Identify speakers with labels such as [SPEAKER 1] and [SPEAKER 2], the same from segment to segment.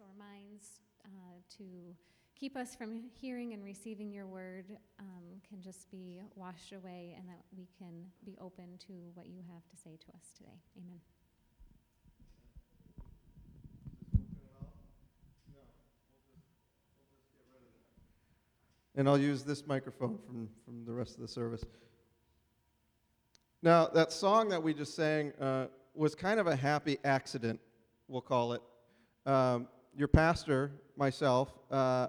[SPEAKER 1] or minds uh, to keep us from hearing and receiving your word um, can just be washed away and that we can be open to what you have to say to us today. Amen.
[SPEAKER 2] And I'll use this microphone from, from the rest of the service. Now, that song that we just sang uh, was kind of a happy accident, we'll call it. Um, your pastor, myself, uh,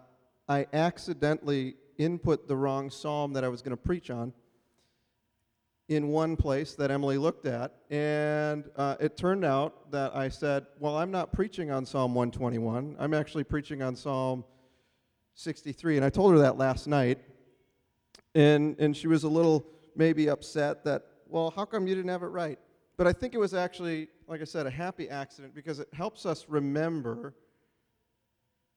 [SPEAKER 2] I accidentally input the wrong psalm that I was going to preach on in one place that Emily looked at, and uh, it turned out that I said, Well, I'm not preaching on Psalm 121. I'm actually preaching on Psalm 63. And I told her that last night, and, and she was a little maybe upset that, Well, how come you didn't have it right? But I think it was actually, like I said, a happy accident because it helps us remember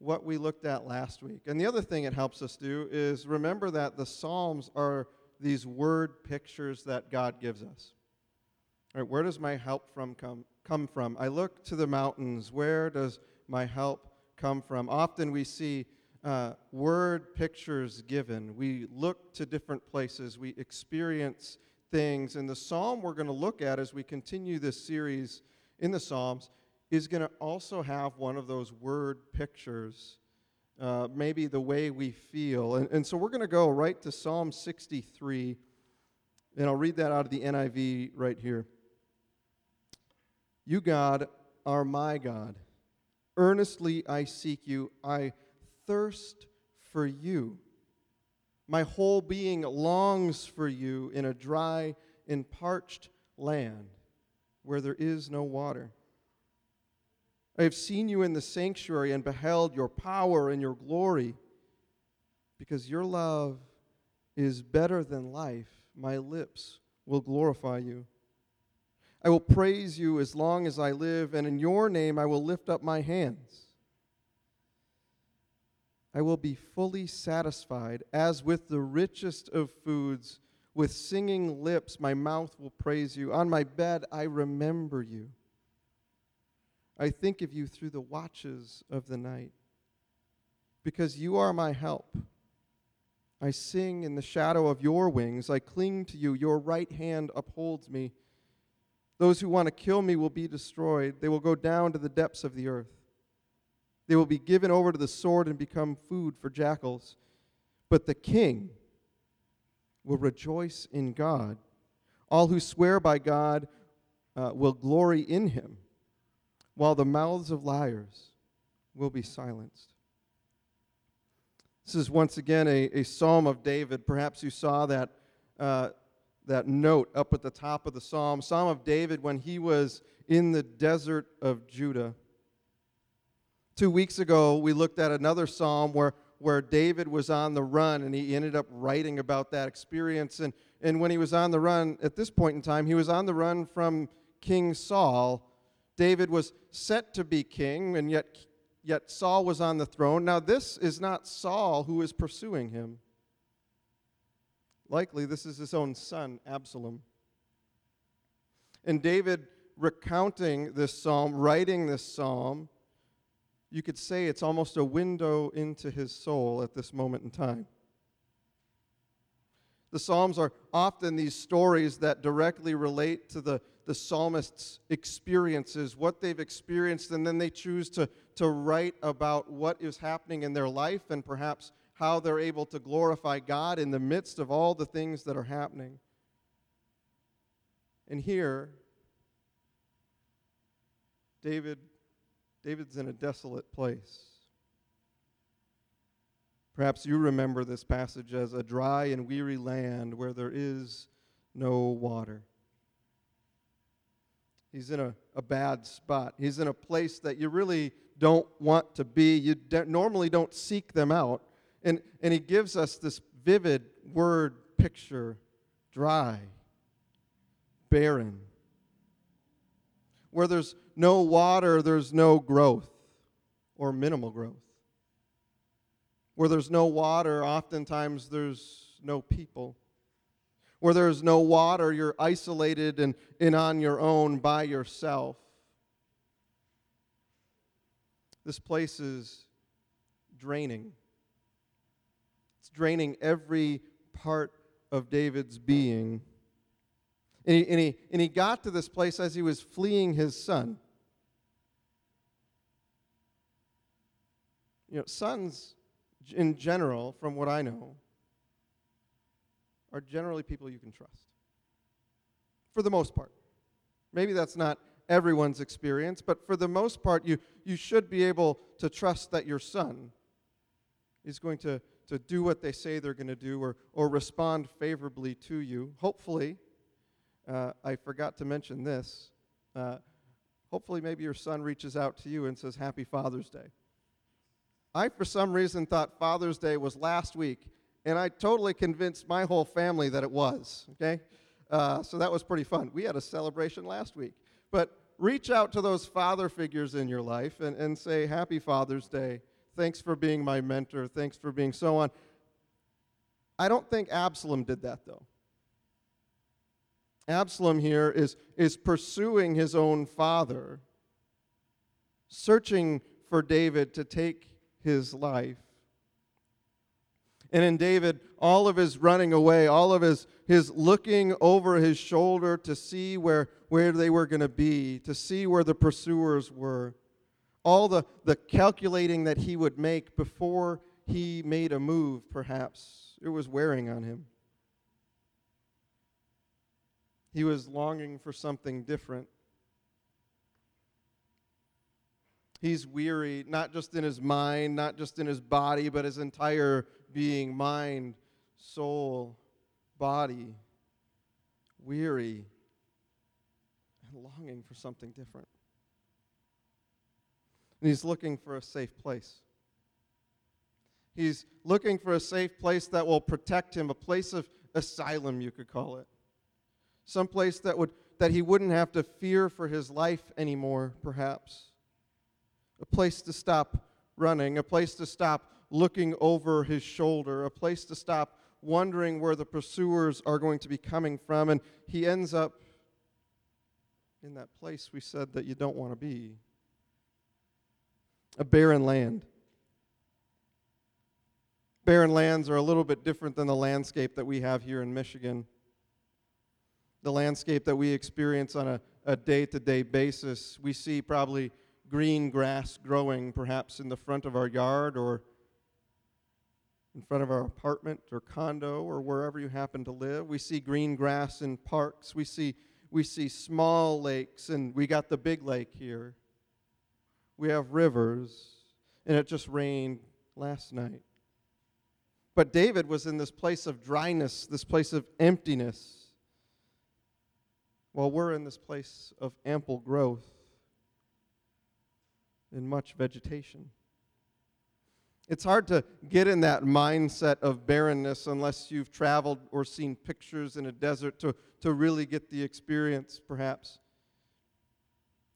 [SPEAKER 2] what we looked at last week. And the other thing it helps us do is remember that the Psalms are these word pictures that God gives us. All right, where does my help from come, come from? I look to the mountains. Where does my help come from? Often we see uh, word pictures given. We look to different places. We experience things. And the psalm we're going to look at as we continue this series in the Psalms is going to also have one of those word pictures uh, maybe the way we feel. And, and so we're going to go right to Psalm 63, and I'll read that out of the NIV right here. You, God, are my God. Earnestly I seek you. I thirst for you. My whole being longs for you in a dry and parched land where there is no water. I have seen you in the sanctuary and beheld your power and your glory. Because your love is better than life, my lips will glorify you. I will praise you as long as I live, and in your name I will lift up my hands. I will be fully satisfied, as with the richest of foods. With singing lips, my mouth will praise you. On my bed, I remember you. I think of you through the watches of the night. Because you are my help. I sing in the shadow of your wings. I cling to you. Your right hand upholds me. Those who want to kill me will be destroyed. They will go down to the depths of the earth. They will be given over to the sword and become food for jackals. But the king will rejoice in God. All who swear by God uh, will glory in him while the mouths of liars will be silenced. This is once again a, a psalm of David. Perhaps you saw that, uh, that note up at the top of the psalm. Psalm of David when he was in the desert of Judah. Two weeks ago, we looked at another psalm where, where David was on the run and he ended up writing about that experience. And, and when he was on the run, at this point in time, he was on the run from King Saul David was set to be king, and yet, yet Saul was on the throne. Now, this is not Saul who is pursuing him. Likely, this is his own son, Absalom. And David recounting this psalm, writing this psalm, you could say it's almost a window into his soul at this moment in time. The Psalms are often these stories that directly relate to the the psalmist's experiences, what they've experienced, and then they choose to, to write about what is happening in their life and perhaps how they're able to glorify God in the midst of all the things that are happening. And here, David, David's in a desolate place. Perhaps you remember this passage as a dry and weary land where there is no water. He's in a, a bad spot. He's in a place that you really don't want to be. You de- normally don't seek them out. And, and he gives us this vivid word picture dry, barren. Where there's no water, there's no growth or minimal growth. Where there's no water, oftentimes there's no people. Where there's no water, you're isolated and, and on your own by yourself. this place is draining. It's draining every part of David's being. And he, and, he, and he got to this place as he was fleeing his son. You know, sons in general, from what I know, are generally people you can trust. For the most part. Maybe that's not everyone's experience, but for the most part, you, you should be able to trust that your son is going to, to do what they say they're going to do or, or respond favorably to you. Hopefully, uh, I forgot to mention this. Uh, hopefully, maybe your son reaches out to you and says, Happy Father's Day. I, for some reason, thought Father's Day was last week, and I totally convinced my whole family that it was, okay? Uh, so that was pretty fun. We had a celebration last week. But reach out to those father figures in your life and, and say, Happy Father's Day. Thanks for being my mentor. Thanks for being so on. I don't think Absalom did that, though. Absalom here is, is pursuing his own father, searching for David to take his life. And in David, all of his running away, all of his, his looking over his shoulder to see where, where they were going to be, to see where the pursuers were, all the, the calculating that he would make before he made a move, perhaps, it was wearing on him. He was longing for something different. He's weary, not just in his mind, not just in his body, but his entire being mind, soul, body, weary, and longing for something different. And he's looking for a safe place. He's looking for a safe place that will protect him, a place of asylum, you could call it. Some place that, would, that he wouldn't have to fear for his life anymore, perhaps a place to stop running, a place to stop looking over his shoulder, a place to stop wondering where the pursuers are going to be coming from. And he ends up in that place we said that you don't want to be a barren land. Barren lands are a little bit different than the landscape that we have here in Michigan. The landscape that we experience on a day to day basis, we see probably green grass growing perhaps in the front of our yard or in front of our apartment or condo or wherever you happen to live. We see green grass in parks. We see, we see small lakes, and we got the big lake here. We have rivers, and it just rained last night. But David was in this place of dryness, this place of emptiness, while we're in this place of ample growth and much vegetation. It's hard to get in that mindset of barrenness unless you've traveled or seen pictures in a desert to, to really get the experience, perhaps.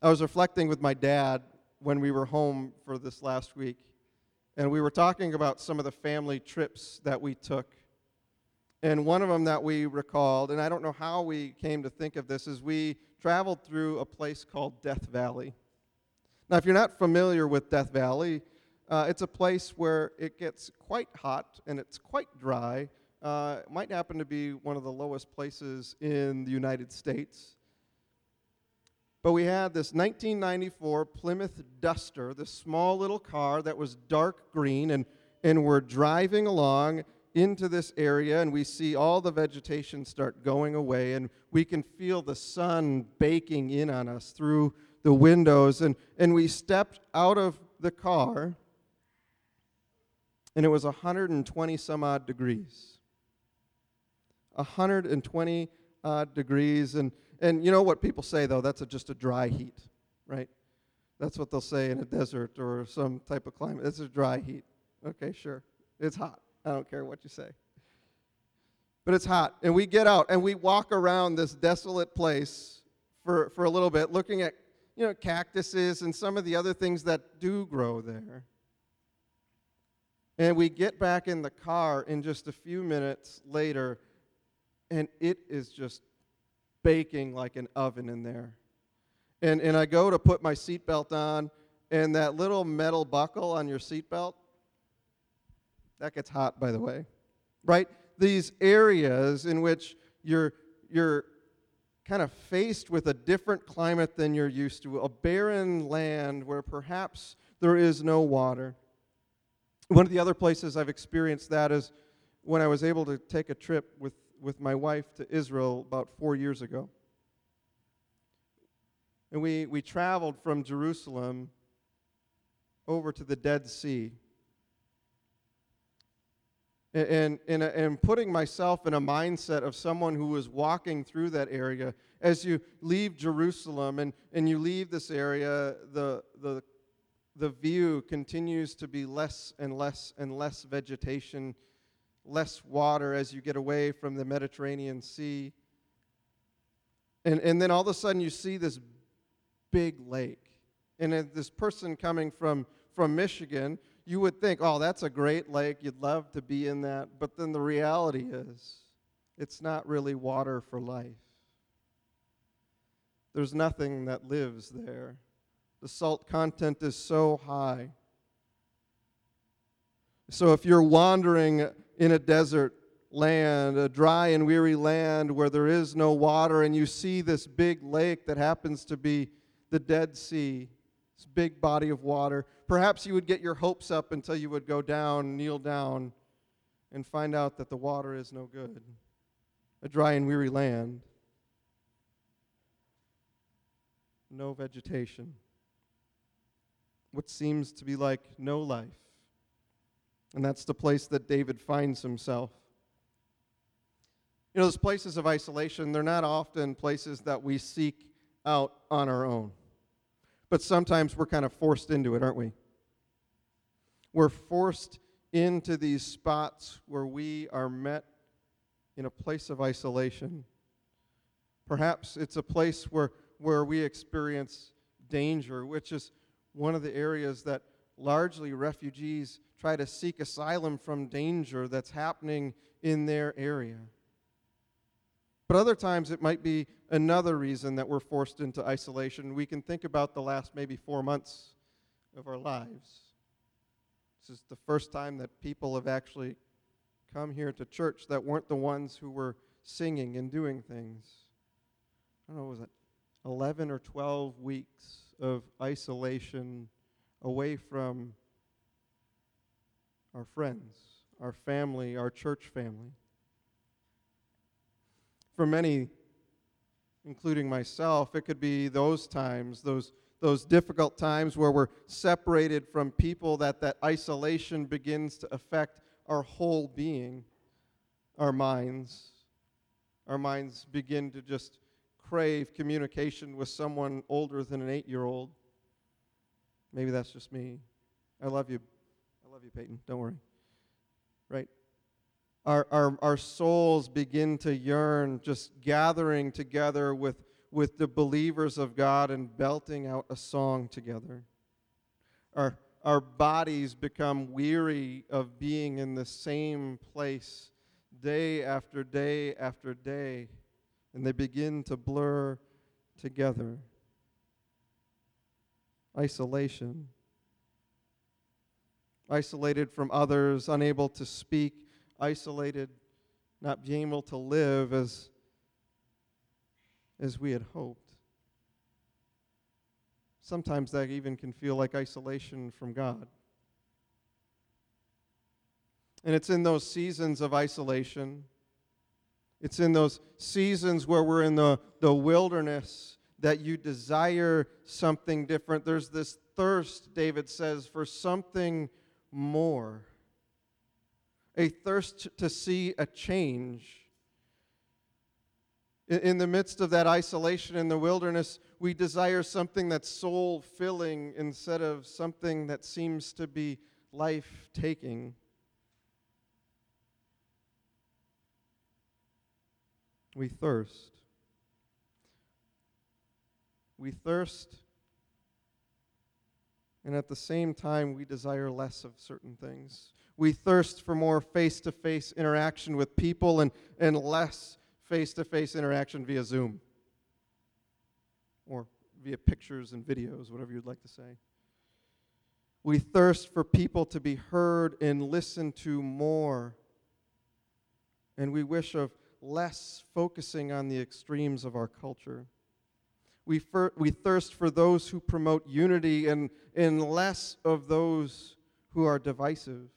[SPEAKER 2] I was reflecting with my dad when we were home for this last week, and we were talking about some of the family trips that we took. And one of them that we recalled, and I don't know how we came to think of this, is we traveled through a place called Death Valley. Now, if you're not familiar with Death Valley, uh, it's a place where it gets quite hot and it's quite dry. Uh, it might happen to be one of the lowest places in the United States. But we had this 1994 Plymouth Duster, this small little car that was dark green, and, and we're driving along into this area, and we see all the vegetation start going away, and we can feel the sun baking in on us through the windows, and, and we stepped out of the car, and it was 120 some odd degrees. 120 odd degrees. And, and you know what people say, though? That's a, just a dry heat, right? That's what they'll say in a desert or some type of climate. It's a dry heat. Okay, sure. It's hot. I don't care what you say. But it's hot. And we get out and we walk around this desolate place for, for a little bit, looking at you know, cactuses and some of the other things that do grow there. And we get back in the car in just a few minutes later, and it is just baking like an oven in there. And, and I go to put my seatbelt on, and that little metal buckle on your seatbelt, that gets hot, by the way, right? These areas in which you're, you're kind of faced with a different climate than you're used to, a barren land where perhaps there is no water. One of the other places I've experienced that is when I was able to take a trip with, with my wife to Israel about four years ago. And we, we traveled from Jerusalem over to the Dead Sea. And, and, and putting myself in a mindset of someone who was walking through that area, as you leave Jerusalem and, and you leave this area, the, the, the view continues to be less and less and less vegetation, less water as you get away from the Mediterranean Sea. And, and then all of a sudden you see this big lake. And this person coming from, from Michigan you would think, oh, that's a great lake. You'd love to be in that. But then the reality is, it's not really water for life. There's nothing that lives there. The salt content is so high. So if you're wandering in a desert land, a dry and weary land where there is no water, and you see this big lake that happens to be the Dead Sea, this big body of water, perhaps you would get your hopes up until you would go down, kneel down, and find out that the water is no good. A dry and weary land. No vegetation. What seems to be like no life. And that's the place that David finds himself. You know, those places of isolation, they're not often places that we seek out on our own. But sometimes we're kind of forced into it, aren't we? We're forced into these spots where we are met in a place of isolation. Perhaps it's a place where, where we experience danger, which is one of the areas that largely refugees try to seek asylum from danger that's happening in their area. But other times it might be another reason that we're forced into isolation. We can think about the last maybe four months of our lives. This is the first time that people have actually come here to church that weren't the ones who were singing and doing things. I don't know, was it 11 or 12 weeks of isolation away from our friends, our family, our church family? For many, including myself, it could be those times, those, those difficult times where we're separated from people, that that isolation begins to affect our whole being, our minds. Our minds begin to just crave communication with someone older than an eight year old. Maybe that's just me. I love you. I love you, Peyton. Don't worry. Right? our, our, our souls begin to yearn just gathering together with, with the believers of God and belting out a song together. Our, our bodies become weary of being in the same place day after day after day, and they begin to blur together. Isolation. Isolated from others, unable to speak isolated, not being able to live as, as we had hoped. Sometimes that even can feel like isolation from God. And it's in those seasons of isolation, it's in those seasons where we're in the, the wilderness that you desire something different. There's this thirst, David says, for something more a thirst to see a change. In the midst of that isolation in the wilderness, we desire something that's soul filling instead of something that seems to be life taking. We thirst. We thirst, and at the same time, we desire less of certain things. We thirst for more face to face interaction with people and, and less face to face interaction via Zoom or via pictures and videos, whatever you'd like to say. We thirst for people to be heard and listened to more. And we wish of less focusing on the extremes of our culture. We, fir- we thirst for those who promote unity and, and less of those who are divisive.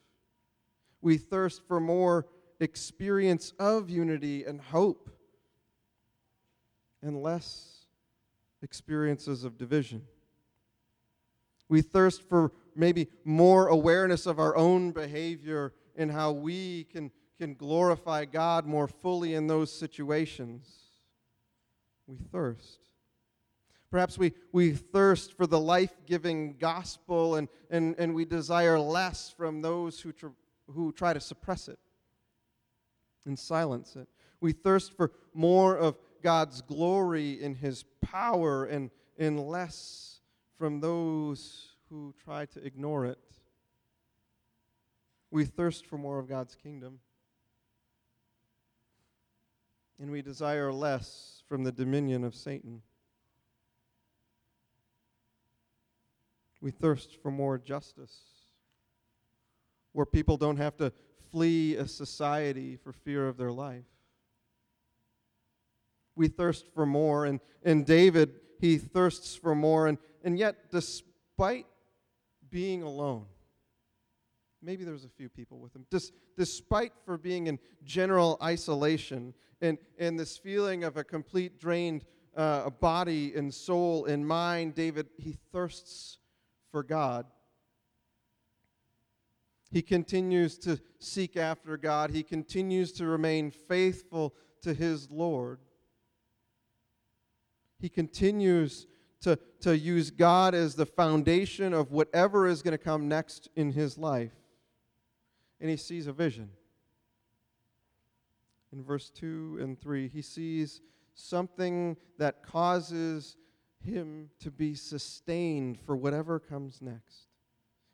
[SPEAKER 2] We thirst for more experience of unity and hope and less experiences of division. We thirst for maybe more awareness of our own behavior and how we can, can glorify God more fully in those situations. We thirst. Perhaps we, we thirst for the life giving gospel and, and, and we desire less from those who, tr- who try to suppress it and silence it. We thirst for more of God's glory in His power and, and less from those who try to ignore it. We thirst for more of God's kingdom. And we desire less from the dominion of Satan. We thirst for more justice, where people don't have to flee a society for fear of their life. We thirst for more, and, and David, he thirsts for more, and, and yet, despite being alone, maybe there was a few people with him, Des, despite for being in general isolation and, and this feeling of a complete drained uh, body and soul and mind, David, he thirsts for God. He continues to seek after God. He continues to remain faithful to his Lord. He continues to, to use God as the foundation of whatever is going to come next in his life. And he sees a vision. In verse 2 and 3, he sees something that causes him to be sustained for whatever comes next.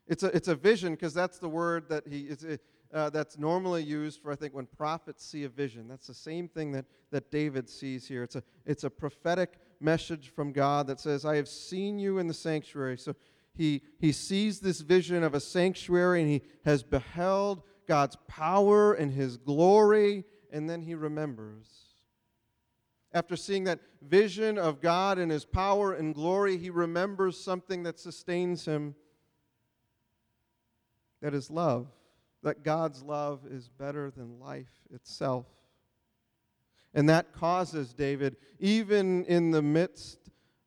[SPEAKER 2] It's a, it's a vision because that's the word that he is, uh, that's normally used for, I think, when prophets see a vision. That's the same thing that, that David sees here. It's a, it's a prophetic message from God that says, I have seen you in the sanctuary. So he, he sees this vision of a sanctuary and he has beheld God's power and his glory, and then he remembers. After seeing that vision of God and his power and glory, he remembers something that sustains him that is love, that God's love is better than life itself. And that causes David, even in the midst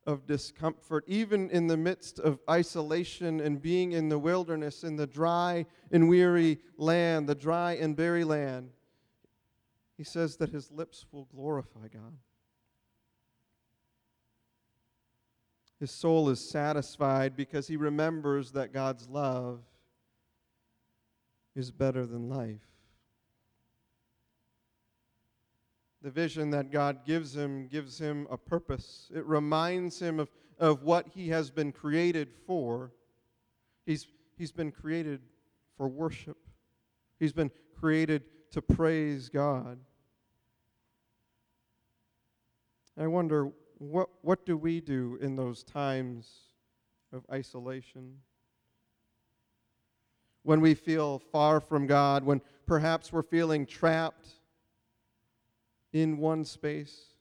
[SPEAKER 2] of discomfort, even in the midst of isolation and being in the wilderness, in the dry and weary land, the dry and barren land, he says that his lips will glorify God. His soul is satisfied because he remembers that God's love is better than life. The vision that God gives him gives him a purpose. It reminds him of, of what he has been created for. He's, he's been created for worship, he's been created to praise God. I wonder what, what do we do in those times of isolation? When we feel far from God, when perhaps we're feeling trapped in one space.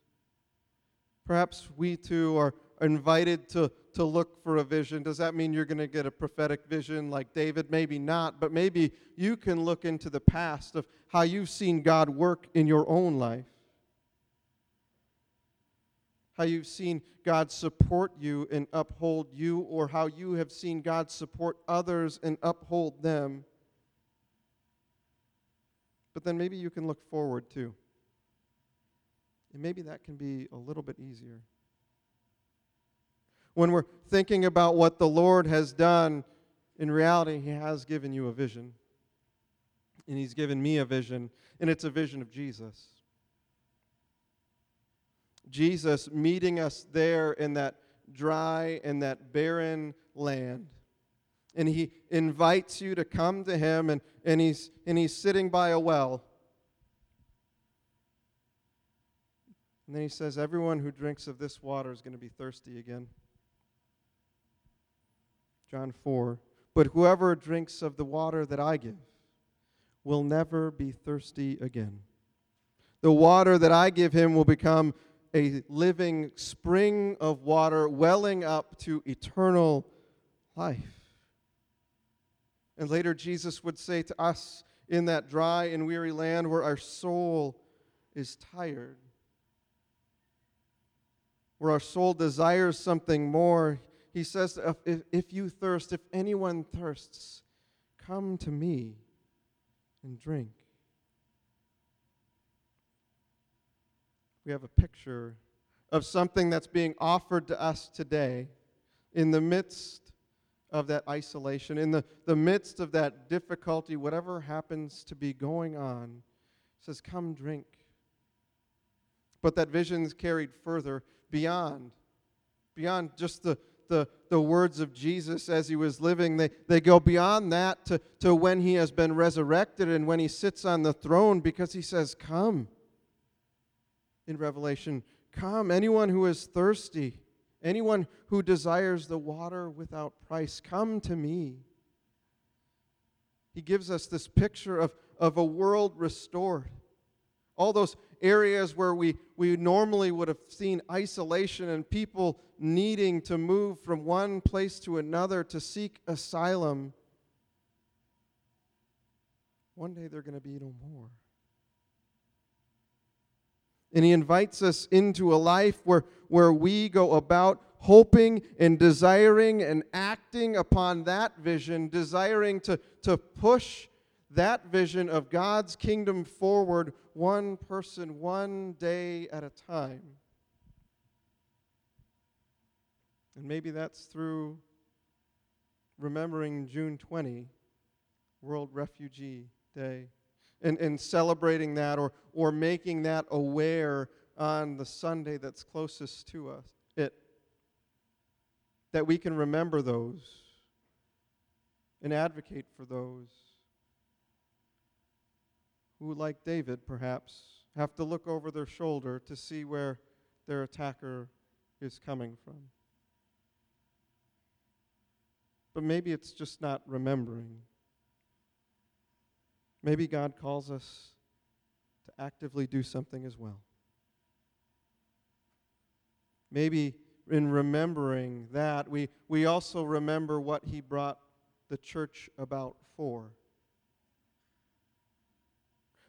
[SPEAKER 2] Perhaps we too are invited to, to look for a vision. Does that mean you're going to get a prophetic vision like David? Maybe not, but maybe you can look into the past of how you've seen God work in your own life how you've seen God support you and uphold you, or how you have seen God support others and uphold them. But then maybe you can look forward too. And maybe that can be a little bit easier. When we're thinking about what the Lord has done, in reality, He has given you a vision. And He's given me a vision, and it's a vision of Jesus. Jesus meeting us there in that dry and that barren land. And he invites you to come to him, and, and, he's, and he's sitting by a well. And then he says, Everyone who drinks of this water is going to be thirsty again. John 4. But whoever drinks of the water that I give will never be thirsty again. The water that I give him will become a living spring of water welling up to eternal life. And later, Jesus would say to us in that dry and weary land where our soul is tired, where our soul desires something more, he says, if, if you thirst, if anyone thirsts, come to me and drink. We have a picture of something that's being offered to us today in the midst of that isolation, in the, the midst of that difficulty, whatever happens to be going on. says, Come drink. But that vision is carried further beyond, beyond just the, the, the words of Jesus as he was living. They, they go beyond that to, to when he has been resurrected and when he sits on the throne because he says, Come. In Revelation, come. Anyone who is thirsty, anyone who desires the water without price, come to me. He gives us this picture of, of a world restored. All those areas where we, we normally would have seen isolation and people needing to move from one place to another to seek asylum, one day they're going to be no more. And he invites us into a life where, where we go about hoping and desiring and acting upon that vision, desiring to, to push that vision of God's kingdom forward one person, one day at a time. And maybe that's through remembering June 20, World Refugee Day, and, and celebrating that or, or making that aware on the Sunday that's closest to us. It that we can remember those and advocate for those who, like David, perhaps, have to look over their shoulder to see where their attacker is coming from. But maybe it's just not remembering. Maybe God calls us to actively do something as well. Maybe in remembering that, we, we also remember what He brought the church about for.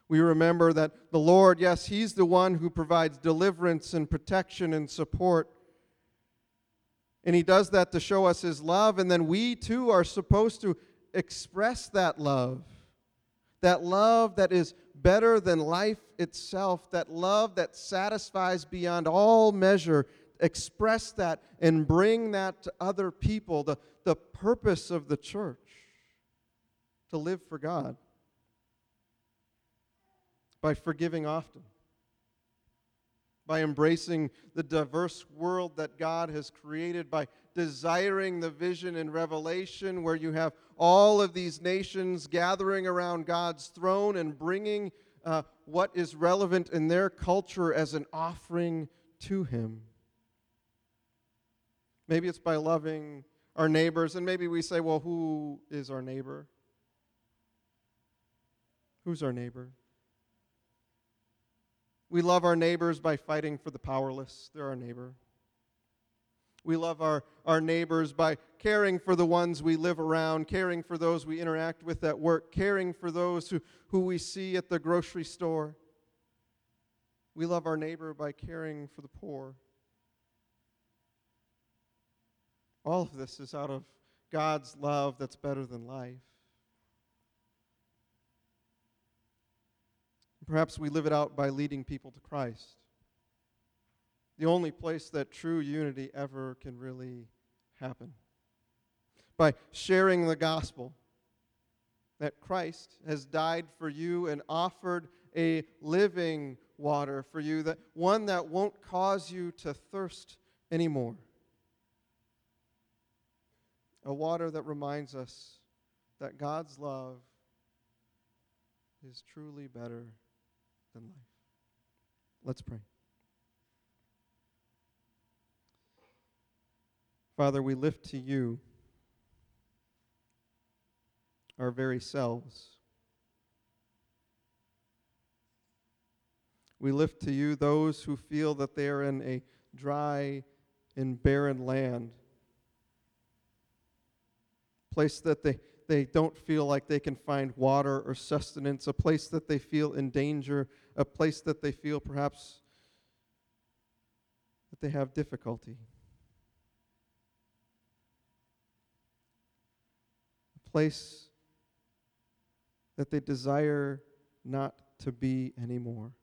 [SPEAKER 2] We remember that the Lord, yes, He's the one who provides deliverance and protection and support. And He does that to show us His love, and then we too are supposed to express that love. That love that is better than life itself, that love that satisfies beyond all measure. Express that and bring that to other people. The, the purpose of the church to live for God by forgiving often, by embracing the diverse world that God has created, by desiring the vision in Revelation where you have all of these nations gathering around God's throne and bringing uh, what is relevant in their culture as an offering to Him. Maybe it's by loving our neighbors, and maybe we say, well, who is our neighbor? Who's our neighbor? We love our neighbors by fighting for the powerless. They're our neighbor. We love our, our neighbors by caring for the ones we live around, caring for those we interact with at work, caring for those who, who we see at the grocery store. We love our neighbor by caring for the poor. All of this is out of God's love that's better than life. Perhaps we live it out by leading people to Christ. The only place that true unity ever can really happen. By sharing the gospel that Christ has died for you and offered a living water for you, that one that won't cause you to thirst anymore. A water that reminds us that God's love is truly better than life. Let's pray. Father, we lift to you our very selves. We lift to you those who feel that they are in a dry and barren land, place that they, they don't feel like they can find water or sustenance, a place that they feel in danger, a place that they feel perhaps that they have difficulty. A place that they desire not to be anymore.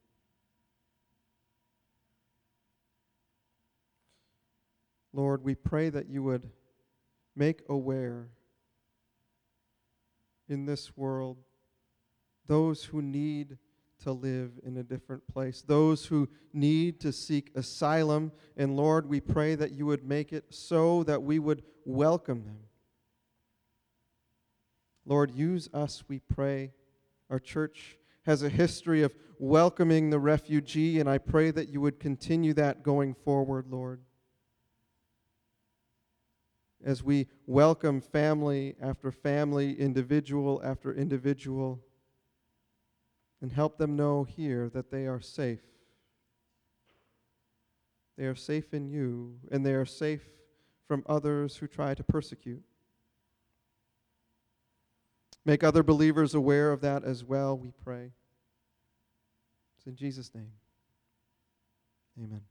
[SPEAKER 2] Lord, we pray that you would make aware in this world those who need to live in a different place, those who need to seek asylum. And Lord, we pray that you would make it so that we would welcome them. Lord, use us, we pray. Our church has a history of welcoming the refugee, and I pray that you would continue that going forward, Lord as we welcome family after family, individual after individual, and help them know here that they are safe. They are safe in you, and they are safe from others who try to persecute. Make other believers aware of that as well, we pray. It's in Jesus' name. Amen.